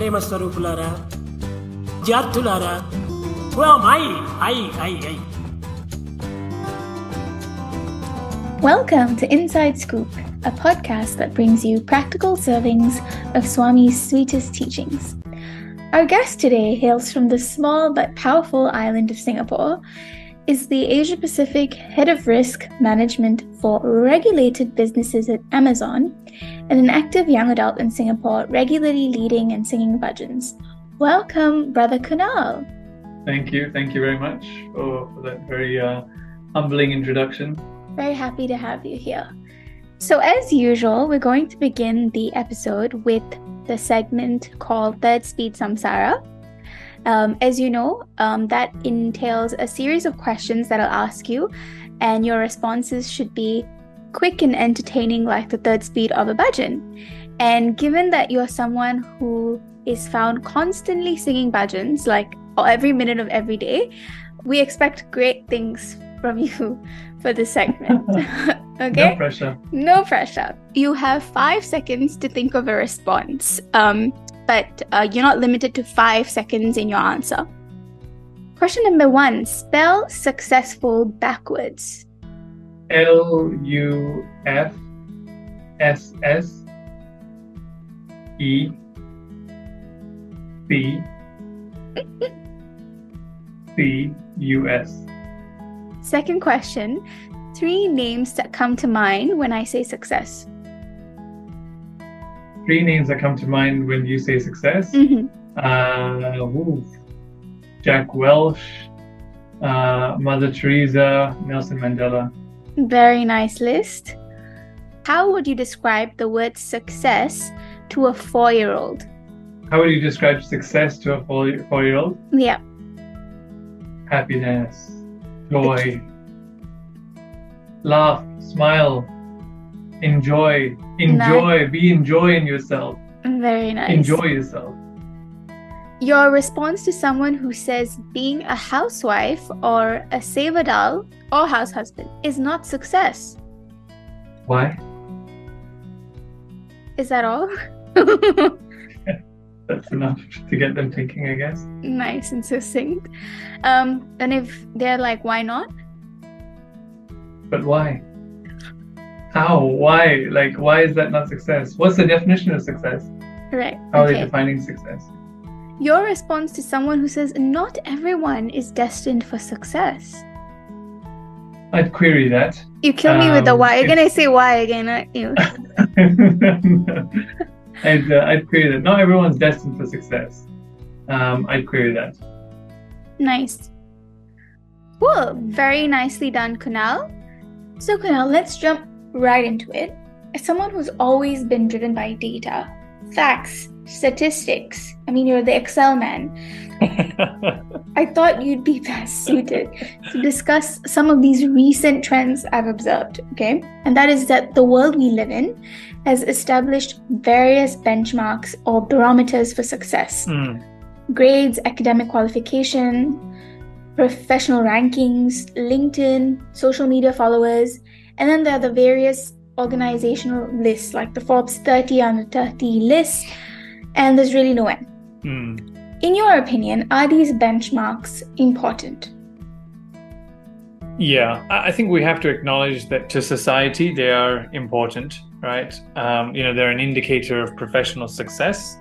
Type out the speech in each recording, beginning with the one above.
ప్రేమ స్వరూపులారా విద్యార్థులారా I I I I Welcome to Inside Scoop, a podcast that brings you practical servings of Swami's sweetest teachings. Our guest today hails from the small but powerful island of Singapore, is the Asia Pacific Head of Risk Management for regulated businesses at Amazon, and an active young adult in Singapore, regularly leading and singing bhajans. Welcome, Brother Kunal. Thank you. Thank you very much for, for that very uh, humbling introduction. Very happy to have you here. So, as usual, we're going to begin the episode with the segment called Third Speed Samsara. Um, as you know, um, that entails a series of questions that I'll ask you, and your responses should be quick and entertaining, like the third speed of a bhajan. And given that you're someone who is found constantly singing bhajans, like every minute of every day, we expect great things from you for this segment. okay? No pressure. No pressure. You have five seconds to think of a response, um, but uh, you're not limited to five seconds in your answer. Question number one spell successful backwards. L U F S S E C C U S. Second question three names that come to mind when I say success. Three names that come to mind when you say success. Mhm. Uh, ooh, Jack Welch, uh, Mother Teresa, Nelson Mandela. Very nice list. How would you describe the word success to a four year old? How would you describe success to a four year old? Yeah. Happiness, joy, laugh, smile, enjoy, enjoy, be enjoying yourself, Very nice. enjoy yourself. Your response to someone who says being a housewife or a sevadal or house husband is not success. Why? Is that all? That's enough to get them thinking, I guess. nice and succinct. Um, and if they're like, why not? But why? How? Why? Like, why is that not success? What's the definition of success? Correct. How are they defining success? Your response to someone who says not everyone is destined for success. I'd query that. You kill me with the Um, why. You're if- gonna say why again, aren't you? I'd, uh, I'd query that. Not everyone's destined for success. Um, I'd query that. Nice. Cool. Very nicely done, Kunal. So, Kunal, let's jump right into it. As someone who's always been driven by data, facts, statistics, I mean, you're the Excel man. I thought you'd be best suited to discuss some of these recent trends I've observed, okay? And that is that the world we live in has established various benchmarks or barometers for success Hmm. grades, academic qualification, professional rankings, LinkedIn, social media followers, and then there are the various organizational lists like the Forbes 30 under 30 list, and there's really no end. Hmm. In your opinion, are these benchmarks important? Yeah, I I think we have to acknowledge that to society they are important, right? Um, you know, they're an indicator of professional success.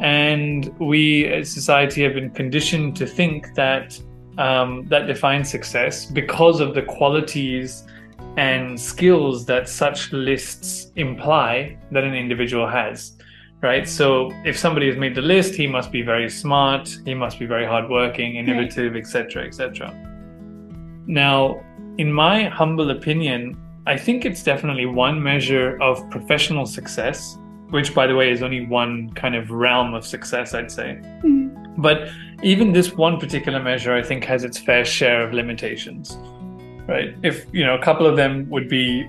And we as society have been conditioned to think that um, that defines success because of the qualities and skills that such lists imply that an individual has right? So if somebody has made the list, he must be very smart, he must be very hardworking, innovative, etc., etc. Now, in my humble opinion, I think it's definitely one measure of professional success, which, by the way, is only one kind of realm of success, I'd say. Hmm. But even this one particular measure, I think, has its fair share of limitations, right? If, you know, a couple of them would be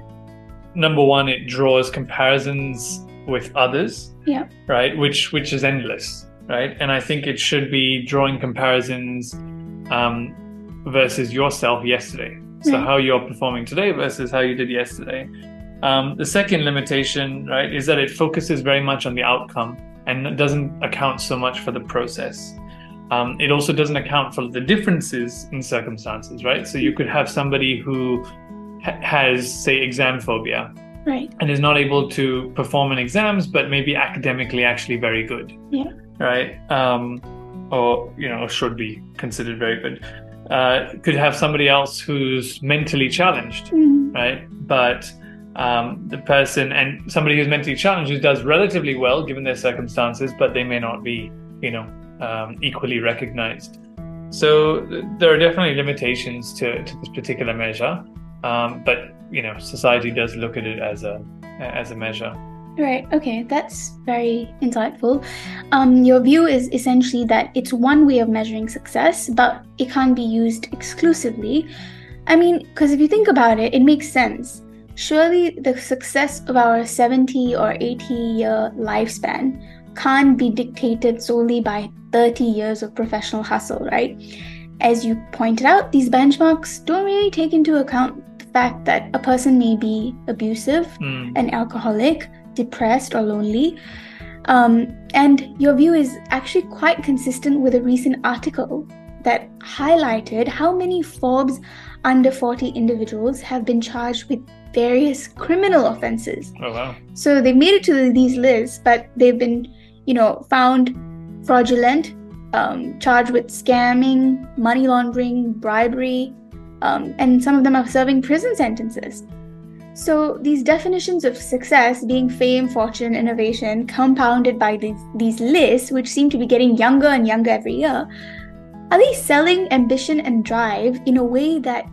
number one, it draws comparisons with others, Yeah. right? Which which is endless, right? And I think it should be drawing comparisons um, versus yourself yesterday. So Right. how you're performing today versus how you did yesterday. Um, the second limitation, right, is that it focuses very much on the outcome, and doesn't account so much for the process. Um, it also doesn't account for the differences in circumstances, right? So you could have somebody who ha- has, say, exam phobia, Right. and is not able to perform in exams, but maybe academically actually very good. Yeah. Right. Um, or you know, should be considered very good. Uh, could have somebody else who's mentally challenged, Mm. right? But um, the person and somebody who's mentally challenged who does relatively well given their circumstances, but they may not be, you know, um, equally recognized. So th- there are definitely limitations to, to this particular measure, um, but you know, society does look at it as a as a measure. Right. Okay. That's very insightful. Um, your view is essentially that it's one way of measuring success, but it can't be used exclusively. I mean, because if you think about it, it makes sense. Surely the success of our 70 or 80 year lifespan can't be dictated solely by 30 years of professional hustle, right? As you pointed out, these benchmarks don't really take into account the fact that a person may be abusive, Mm. an alcoholic, depressed, or lonely. Um, and your view is actually quite consistent with a recent article that highlighted how many Forbes under 40 individuals have been charged with various criminal offenses. Oh wow. So they've made it to these lists, but they've been, you know, found fraudulent, um, charged with scamming, money laundering, bribery, um, and some of them are serving prison sentences. So these definitions of success being fame, fortune, innovation, compounded by these, these lists, which seem to be getting younger and younger every year, are they selling ambition and drive in a way that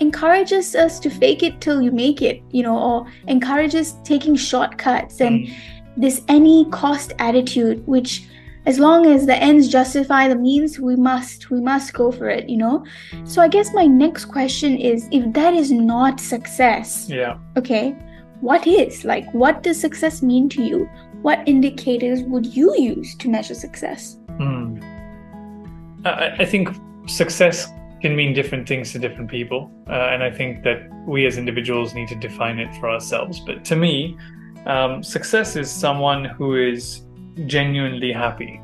encourages us to fake it till you make it, you know, or encourages taking shortcuts and Mm. This any cost attitude, which as long as the ends justify the means, we must we must go for it, you know. So I guess my next question is if that is not success, Yeah. okay, what is? Like what does success mean to you? What indicators would you use to measure success? Hmm. I, I think success can mean different things to different people, uh, and I think that we as individuals need to define it for ourselves. But to me, um, success is someone who is genuinely happy,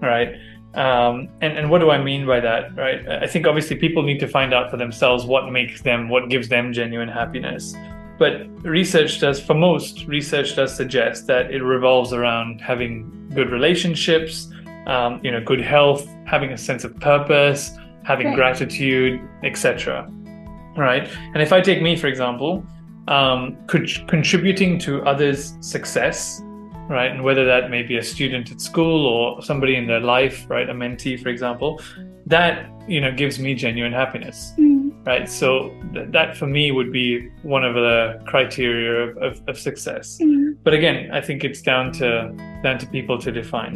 right? Um, and and what do I mean by that, right? I think obviously people need to find out for themselves what makes them, what gives them genuine happiness. But research does, for most, research does suggest that it revolves around having good relationships, um, you know, good health, having a sense of purpose, having Right. gratitude, etc. Right? And if I take me, for example, um, could, contributing to others' success, right, and whether that may be a student at school or somebody in their life, right, a mentee, for example, that you know gives me genuine happiness Mm, right? So th- that for me would be one of the criteria of, of, of success. Mm, but again i think it's down to down to people to define.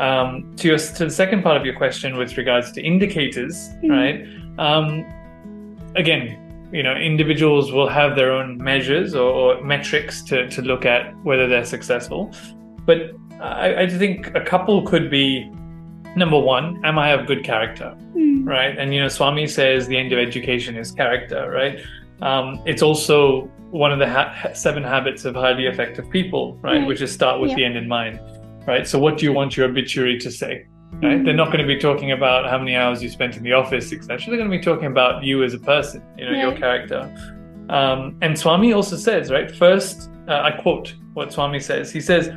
Um, to your to the second part of your question with regards to indicators Mhm. right? Um, again you know individuals will have their own measures or, or metrics to, to look at whether they're successful but I, I think a couple could be number one am i of good character mm, right? And you know, Swami says the end of education is character, right? Um, it's also one of the ha- seven habits of highly effective people, right? Right. Which is start with Yeah. the end in mind, right? So, what do you want your obituary to say? Right? They're not going to be talking about how many hours you spent in the office, etc. They're going to be talking about you as a person, you know, your character. Um, and Swami also says, right? First, uh, I quote what Swami says. He says,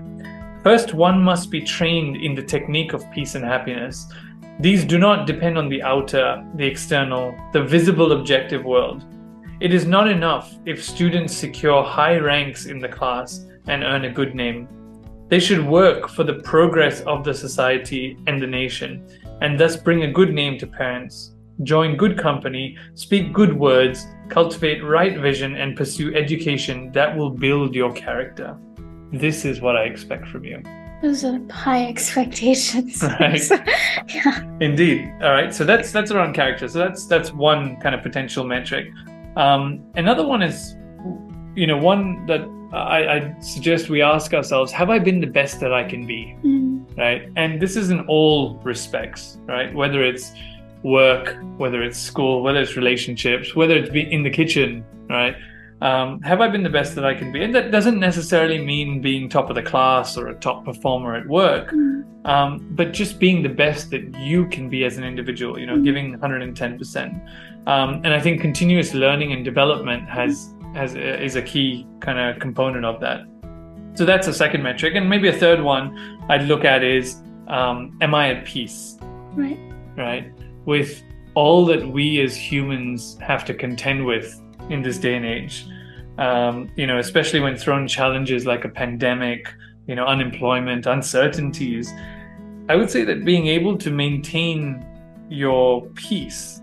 First, one must be trained in the technique of peace and happiness. These do not depend on the outer, the external, the visible objective world. It is not enough if students secure high ranks in the class and earn a good name. They should work for the progress of the society and the nation, and thus bring a good name to parents. Join good company, speak good words, cultivate right vision, and pursue education that will build your character. This is what I expect from you. those are high expectations. Right. yeah. Indeed. All right. So that's that's around character. So that's that's one kind of potential metric. Um, another one is, you know, one that I, I suggest we ask ourselves: Have I been the best that I can be? Mm, Right. And this is in all respects. Right. Whether it's work, whether it's school, whether it's relationships, whether it's be in the kitchen. Right. um, have I been the best that I can be? And that doesn't necessarily mean being top of the class or a top performer at work, um, but just being the best that you can be as an individual, you know, giving 110%. Um, and I think continuous learning and development has, has is a key kind of component of that. So that's a second metric. And maybe a third one I'd look at is um, am I at peace? Right. Right. With all that we as humans have to contend with in this day and age. Um, you know, especially when thrown challenges like a pandemic, you know, unemployment, uncertainties. I would say that being able to maintain your peace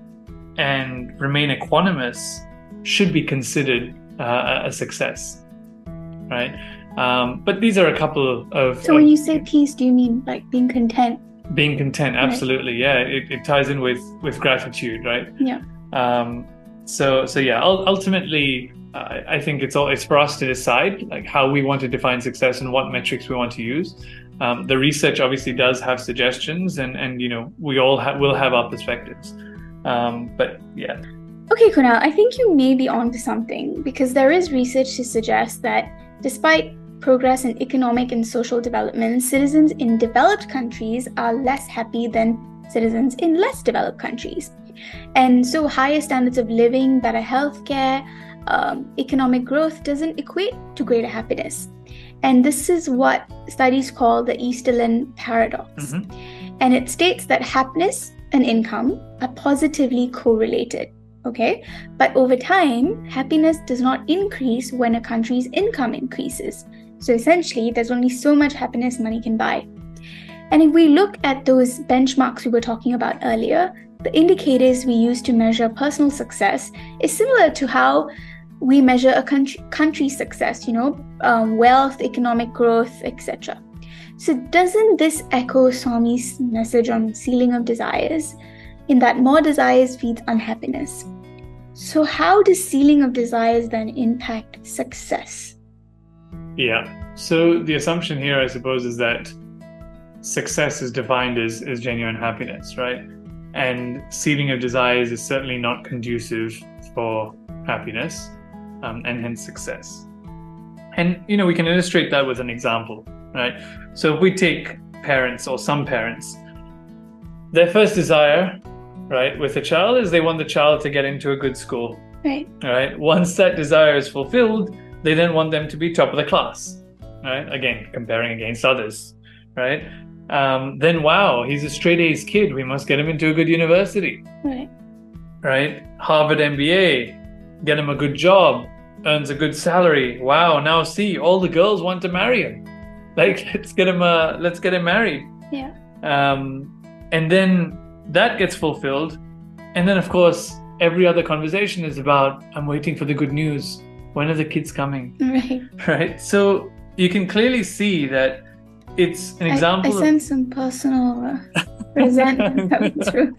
and remain equanimous should be considered uh, a success, right? Um, but these are a couple of. of So when you say peace, do you mean like being content? being content, absolutely, yeah. It, it ties in with with gratitude, right? Yeah. Um, so so yeah, ultimately, I I think it's all it's for us to decide like how we want to define success and what metrics we want to use. Um, the research obviously does have suggestions, and and you know we all ha- will have our perspectives. Um, but yeah, Okay, Kunal, I think you may be onto something because there is research to suggest that despite progress in economic and social development, citizens in developed countries are less happy than citizens in less developed countries. And so, higher standards of living, better healthcare, um, economic growth doesn't equate to greater happiness. And this is what studies call the Easterlin paradox. Mhm. And it states that happiness and income are positively correlated. Okay, but over time, happiness does not increase when a country's income increases. So essentially, there's only so much happiness money can buy. And if we look at those benchmarks we were talking about earlier, the indicators we use to measure personal success is similar to how we measure a country, country's success, you know, um, wealth, economic growth, etc. So, doesn't this echo Swami's message on ceiling of desires, in that more desires feeds unhappiness? So, how does ceiling of desires then impact success? yeah. So the assumption here, I suppose, is that success is defined as, as genuine happiness, right? And ceiling of desires is certainly not conducive for happiness um, and hence success. And, you know, we can illustrate that with an example, right? So if we take parents or some parents, their first desire, right, with a child is they want the child to get into a good school, Right. right? Once that desire is fulfilled, they then want them to be top of the class, right? Again, comparing against others, right? Um, then, wow, he's a straight A's kid. We must get him into a good university, Right. right? Harvard MBA, get him a good job, earns a good salary. Wow, now see, all the girls want to marry him. Like, let's get him, uh, let's get him married. Yeah. Um, and then that gets fulfilled. And then, of course, every other conversation is about, I'm waiting for the good news. When are the kids coming? Right. Right. So you can clearly see that it's an example I, of sense some personal uh, resentment coming through.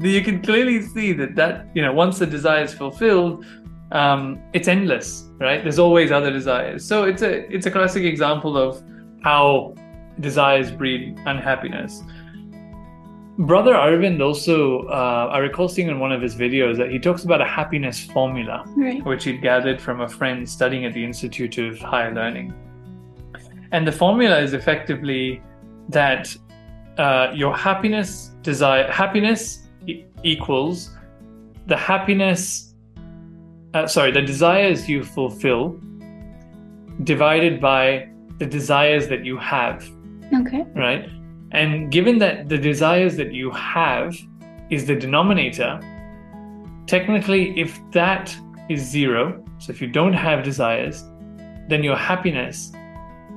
you can clearly see that that you know once the desire is fulfilled um, it's endless right there's always other desires so it's a it's a classic example of how desires breed unhappiness brother arvind also uh, i recall seeing in one of his videos that he talks about a happiness formula Right. which he'd gathered from a friend studying at the institute of higher learning and the formula is effectively that uh, your happiness desire happiness e- equals the happiness uh, sorry the desires you fulfill divided by the desires that you have Okay. right and given that the desires that you have is the denominator technically if that is zero so if you don't have desires then your happiness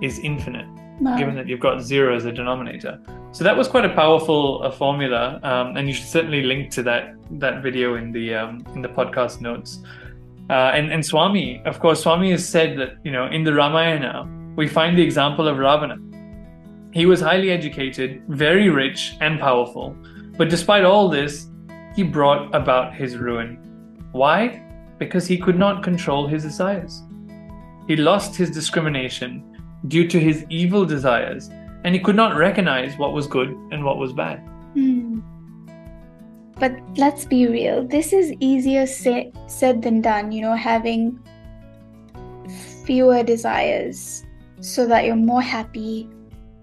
is infinite Wow. given that you've got zero as a denominator. So that was quite a powerful uh, formula, um, and you should certainly link to that that video in the um, in the podcast notes. Uh, and and Swami, of course, Swami has said that you know in the Ramayana we find the example of Ravana. He was highly educated, very rich, and powerful, but despite all this, he brought about his ruin. Why? Because he could not control his desires. He lost his discrimination due to his evil desires, and he could not recognize what was good and what was bad. Hmm. but let's be real. This is easier say, said than done, you know, having fewer desires so that you're more happy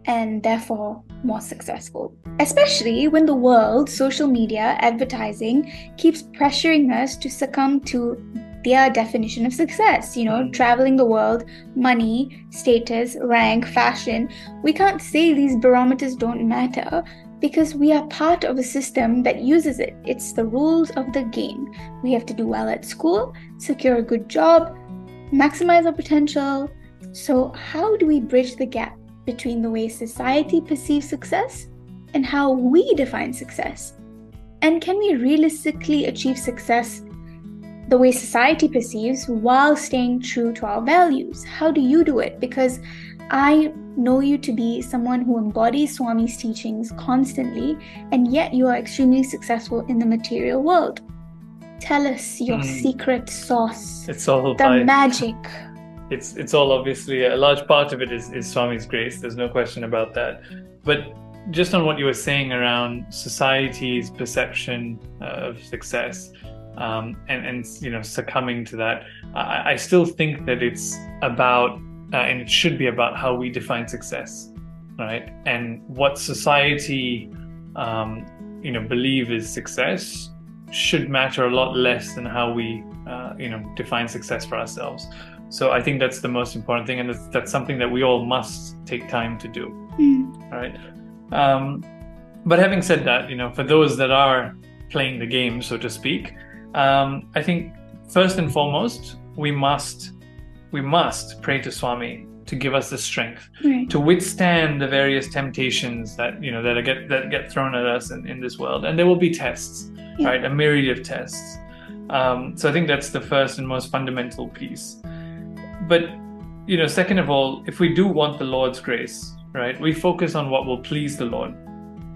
and therefore more successful. Especially when the world, social media, advertising keeps pressuring us to succumb to their definition of success. You know, traveling the world, money, status, rank, fashion. We can't say these barometers don't matter because we are part of a system that uses it. It's the rules of the game. We have to do well at school, secure a good job, maximize our potential. So, how do we bridge the gap between the way society perceives success and how we define success? And can we realistically achieve success the way society perceives while staying true to our values? How do you do it? Because I know you to be someone who embodies Swami's teachings constantly, and yet you are extremely successful in the material world. Tell us your Mm. secret sauce, It's all the by, magic. It's it's all obviously a large part of it is, is Swami's grace. There's no question about that. But just on what you were saying around society's perception uh, of success, um, and and you know succumbing to that, I, I still think that it's about uh, and it should be about how we define success, right? And what society, um, you know, believe is success should matter a lot less than how we, uh, you know, define success for ourselves. So I think that's the most important thing, and that's, that's something that we all must take time to do, Mm, right? Um, but having said that, you know, for those that are playing the game, so to speak, um, I think first and foremost we must we must pray to Swami to give us the strength right. to withstand the various temptations that you know that get that get thrown at us in, in this world and there will be tests Yeah. right a myriad of tests um, so i think that's the first and most fundamental piece but you know second of all if we do want the lord's grace right we focus on what will please the lord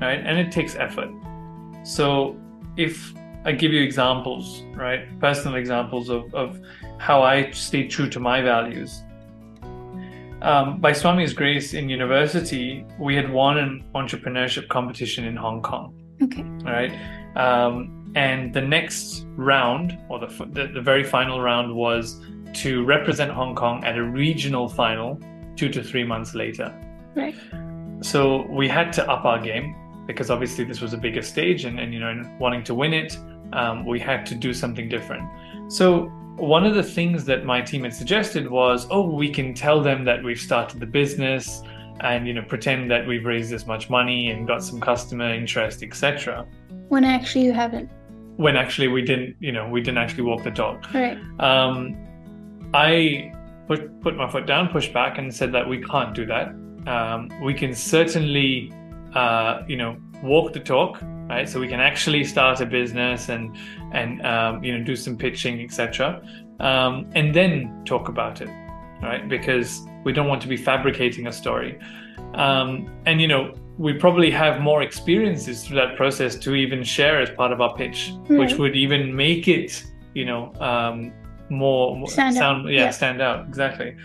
right and it takes effort so if i give you examples right personal examples of, of how i stay true to my values um, by Swami's grace in university, we had won an entrepreneurship competition in Hong Kong. Okay. All right. Um, and the next round, or the, the, the very final round, was to represent Hong Kong at a regional final two to three months later. Right. So we had to up our game because obviously this was a bigger stage and, and you know, wanting to win it, um, we had to do something different. So one of the things that my team had suggested was, oh, we can tell them that we've started the business and you know pretend that we've raised this much money and got some customer interest, etc. When actually you haven't. When actually we didn't, you know, we didn't actually walk the talk. Right. Um, I put put my foot down, pushed back, and said that we can't do that. Um, we can certainly, uh, you know, walk the talk, right? So we can actually start a business and and um, you know do some pitching, etc. Um, and then talk about it, right? Because we don't want to be fabricating a story. Um, and you know, we probably have more experiences through that process to even share as part of our pitch, which would even make it, you know, um, more Stand out, sound yeah, yeah. stand out exactly.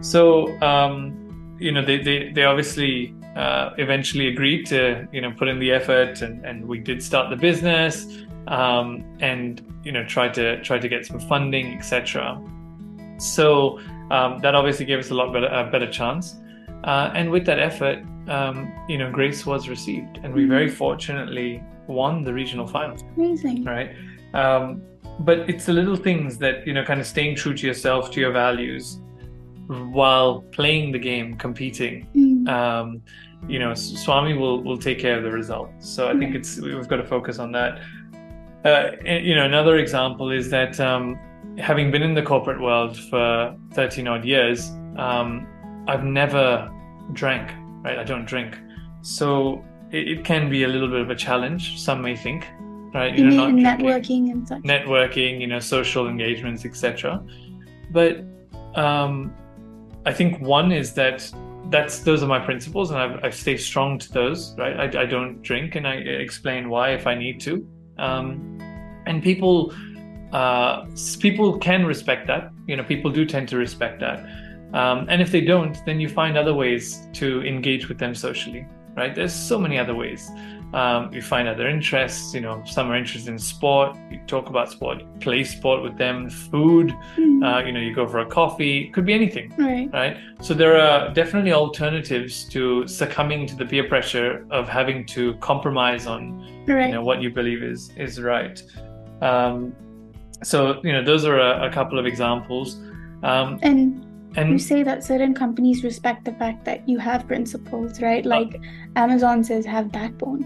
So um, you know, they they they obviously uh, eventually agreed to you know put in the effort, and and we did start the business, um, and you know try to try to get some funding, etc. So um, that obviously gave us a lot better a better chance. Uh, and with that effort, um, you know, grace was received, and we very fortunately won the regional final Amazing. right um, but it's the little things that you know kind of staying true to yourself to your values while playing the game competing Mm, um, you know swami will will take care of the result so i think it's we've got to focus on that. Uh, you know another example is that um, having been in the corporate world for 13 odd years um, i've never drank right? I don't drink. So it, it can be a little bit of a challenge some may think right you know, mean networking and such. networking, you know, social engagements, etc. But um, I think one is that that's those are my principles, and I've, I stay strong to those. Right, I, I don't drink, and I explain why if I need to. Um, and people, uh, people can respect that. You know, people do tend to respect that. Um, and if they don't, then you find other ways to engage with them socially. right? There's so many other ways. Um, you find other interests. You know, some are interested in sport. You talk about sport, you play sport with them. Food. Mm. Uh, you know, you go for a coffee. Could be anything, right. right? So there are definitely alternatives to succumbing to the peer pressure of having to compromise on Right. you know what you believe is is right. Um, so you know, those are a, a couple of examples. Um, and you say that certain companies respect the fact that you have principles, right? Oh. Like Amazon says, have backbone.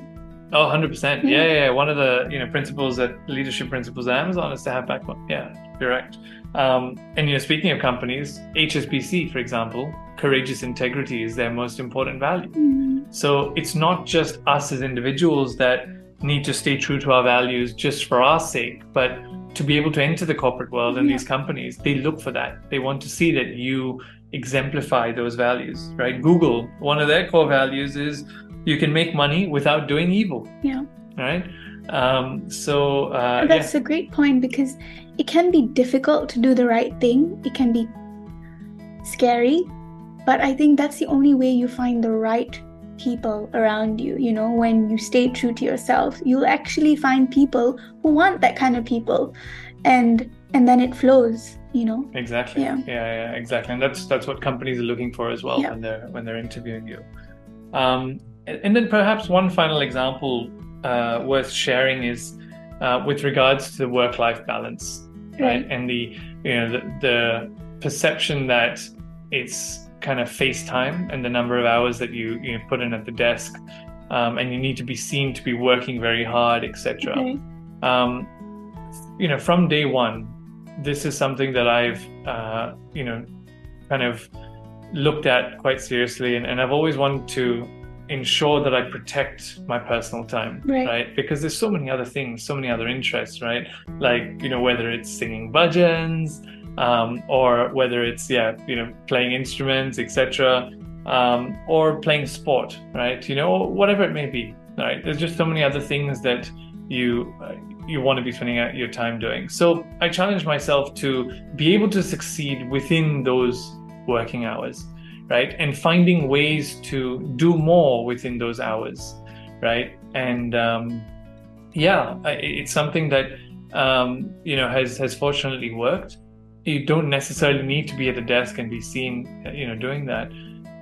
Oh, 100%. Yeah. Yeah, yeah, yeah. One of the, you know, principles that leadership principles at Amazon is to have backbone. Yeah, correct. Um, and, you know, speaking of companies, HSBC, for example, courageous integrity is their most important value. Mm. So it's not just us as individuals that need to stay true to our values just for our sake, but to be able to enter the corporate world and Yeah. these companies, they look for that. They want to see that you exemplify those values, right? Google, one of their core values is you can make money without doing evil. Yeah. Right. Um, so uh, that's a great point because it can be difficult to do the right thing. It can be scary, but I think that's the only way you find the right people around you. You know, when you stay true to yourself, you'll actually find people who want that kind of people, and and then it flows. You know. exactly. Yeah. yeah, yeah, exactly. And that's that's what companies are looking for as well Yeah. when they're when they're interviewing you. Um, and then perhaps one final example uh, worth sharing is uh, with regards to the work-life balance, right? Right. And the you know the, the perception that it's kind of face time and the number of hours that you you know, put in at the desk, um, and you need to be seen to be working very hard, etc. Okay. um, you know, from day one, this is something that I've, uh, you know, kind of looked at quite seriously, and, and I've always wanted to ensure that I protect my personal time, Right. Because there's so many other things, so many other interests, right? Like, you know, whether it's singing bhajans, um, or whether it's, yeah, you know, playing instruments, etc., um, or playing sport, right? You know, whatever it may be, right? There's just so many other things that you uh, you want to be spending your time doing. So I challenge myself to be able to succeed within those working hours, right? And finding ways to do more within those hours, right? And um, yeah, it's something that um, you know has has fortunately worked. You don't necessarily need to be at the desk and be seen, you know, doing that.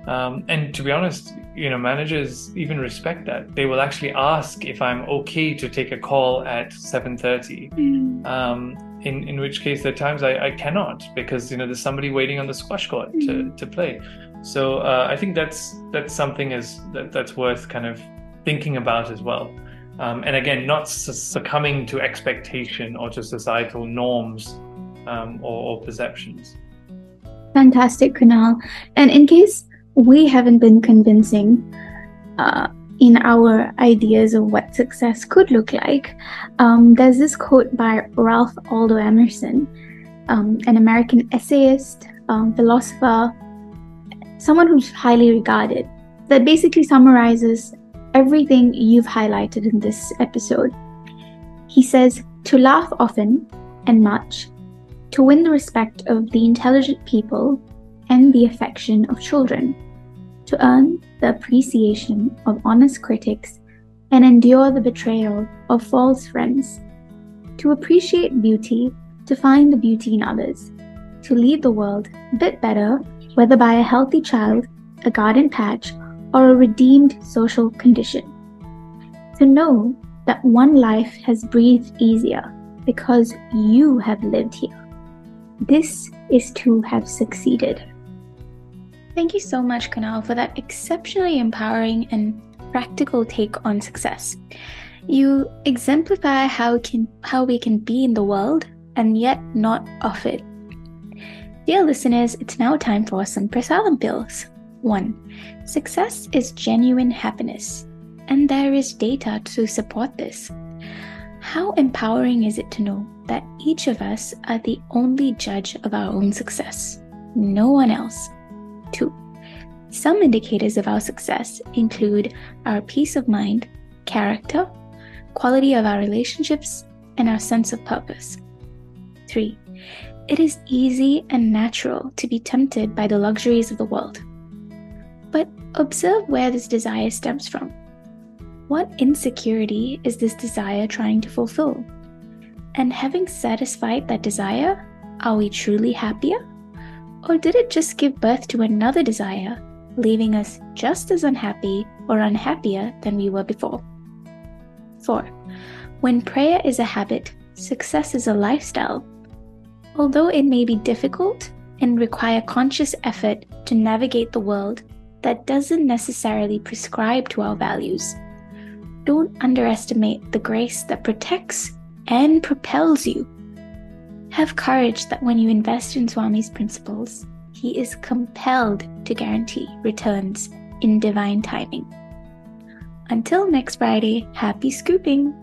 Um, and to be honest, you know, managers even respect that. They will actually ask if I'm okay to take a call at 7:30. Mm. Um, in in which case, there are times I, I cannot because you know there's somebody waiting on the squash court to, Mhm. to play. So uh, I think that's that's something is that that's worth kind of thinking about as well. Um, and again, not su- succumbing to expectation or to societal norms um, or, or perceptions. Fantastic, Kunal. And in case we haven't been convincing uh, in our ideas of what success could look like, um, there's this quote by Ralph Waldo Emerson, um, an American essayist, um, philosopher, someone who's highly regarded, that basically summarizes everything you've highlighted in this episode. He says, To laugh often and much to win the respect of the intelligent people and the affection of children, to earn the appreciation of honest critics and endure the betrayal of false friends, to appreciate beauty, to find the beauty in others, to leave the world a bit better, whether by a healthy child, a garden patch, or a redeemed social condition. To know that one life has breathed easier because you have lived here. This is to have succeeded. Thank you so much, Kunal, for that exceptionally empowering and practical take on success. You exemplify how can how we can be in the world and yet not of it. Dear listeners, it's now time for some prasadam pills. 1. Success is genuine happiness, and there is data to support this. How empowering is it to know that each of us are the only judge of our own success, no one else? 2. Some indicators of our success include our peace of mind, character, quality of our relationships, and our sense of purpose. 3. It is easy and natural to be tempted by the luxuries of the world. But Observe where this desire stems from. What insecurity is this desire trying to fulfill? And having satisfied that desire, are we truly happier? Or did it just give birth to another desire, leaving us just as unhappy or unhappier than we were before? 4. When prayer is a habit, success is a lifestyle. Although it may be difficult and require conscious effort to navigate the world that doesn't necessarily prescribe to our values, don't underestimate the grace that protects and propels you. Have courage that when you invest in Swami's principles, he is compelled to guarantee returns in divine timing. Until next Friday, happy scooping!